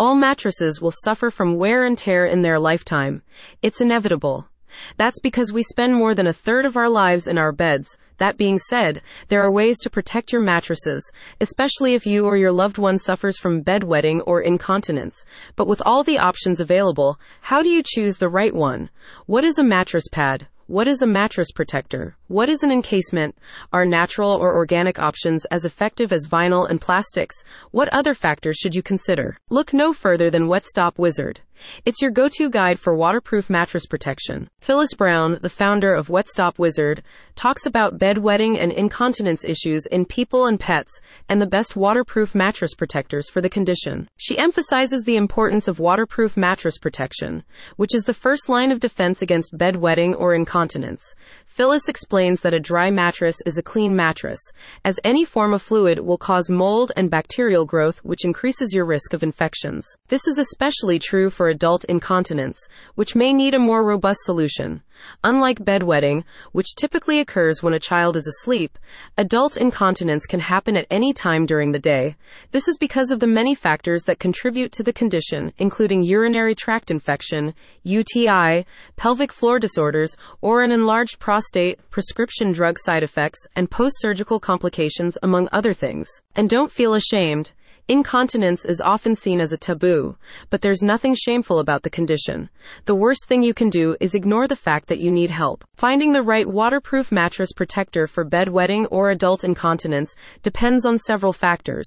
all mattresses will suffer from wear and tear in their lifetime. It's inevitable. That's because we spend more than a third of our lives in our beds. That being said, there are ways to protect your mattresses, especially if you or your loved one suffers from bedwetting or incontinence. But with all the options available, how do you choose the right one? What is a mattress pad? What is a mattress protector? What is an encasement? Are natural or organic options as effective as vinyl and plastics? What other factors should you consider? Look no further than Wetstop Wizard. It's your go-to guide for waterproof mattress protection. Phyllis Brown, the founder of Wetstop Wizard, talks about bedwetting and incontinence issues in people and pets and the best waterproof mattress protectors for the condition. She emphasizes the importance of waterproof mattress protection, which is the first line of defense against bedwetting or incontinence. Phyllis explains that a dry mattress is a clean mattress, as any form of fluid will cause mold and bacterial growth, which increases your risk of infections. This is especially true for adult incontinence, which may need a more robust solution. Unlike bedwetting, which typically occurs when a child is asleep, adult incontinence can happen at any time during the day. This is because of the many factors that contribute to the condition, including urinary tract infection, UTI, pelvic floor disorders, or an enlarged prostate, prescription drug side effects, and post surgical complications, among other things. And don't feel ashamed. Incontinence is often seen as a taboo, but there's nothing shameful about the condition. The worst thing you can do is ignore the fact that you need help. Finding the right waterproof mattress protector for bedwetting or adult incontinence depends on several factors.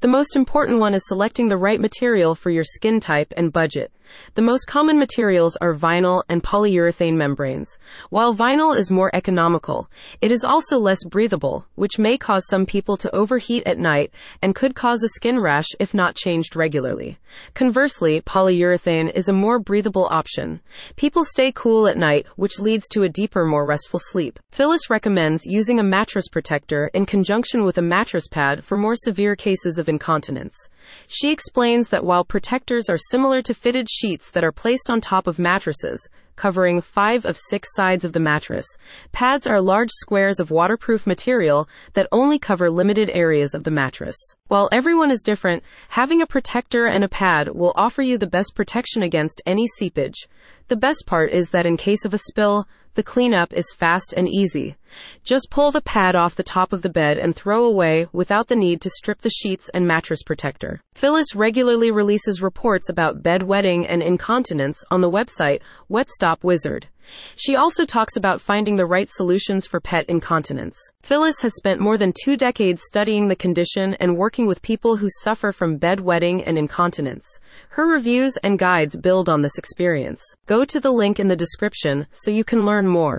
The most important one is selecting the right material for your skin type and budget. The most common materials are vinyl and polyurethane membranes. While vinyl is more economical, it is also less breathable, which may cause some people to overheat at night and could cause a skin rash if not changed regularly. Conversely, polyurethane is a more breathable option. People stay cool at night, which leads to a deeper, more restful sleep. Phyllis recommends using a mattress protector in conjunction with a mattress pad for more severe cases of incontinence. She explains that while protectors are similar to fitted sheets that are placed on top of mattresses, covering five of six sides of the mattress. Pads are large squares of waterproof material that only cover limited areas of the mattress. While everyone is different, having a protector and a pad will offer you the best protection against any seepage. The best part is that in case of a spill, the cleanup is fast and easy. Just pull the pad off the top of the bed and throw away without the need to strip the sheets and mattress protector. Phyllis regularly releases reports about bedwetting and incontinence on the website Wetstop Wizard. She also talks about finding the right solutions for pet incontinence. Phyllis has spent more than two decades studying the condition and working with people who suffer from bedwetting and incontinence. Her reviews and guides build on this experience. Go to the link in the description so you can learn more.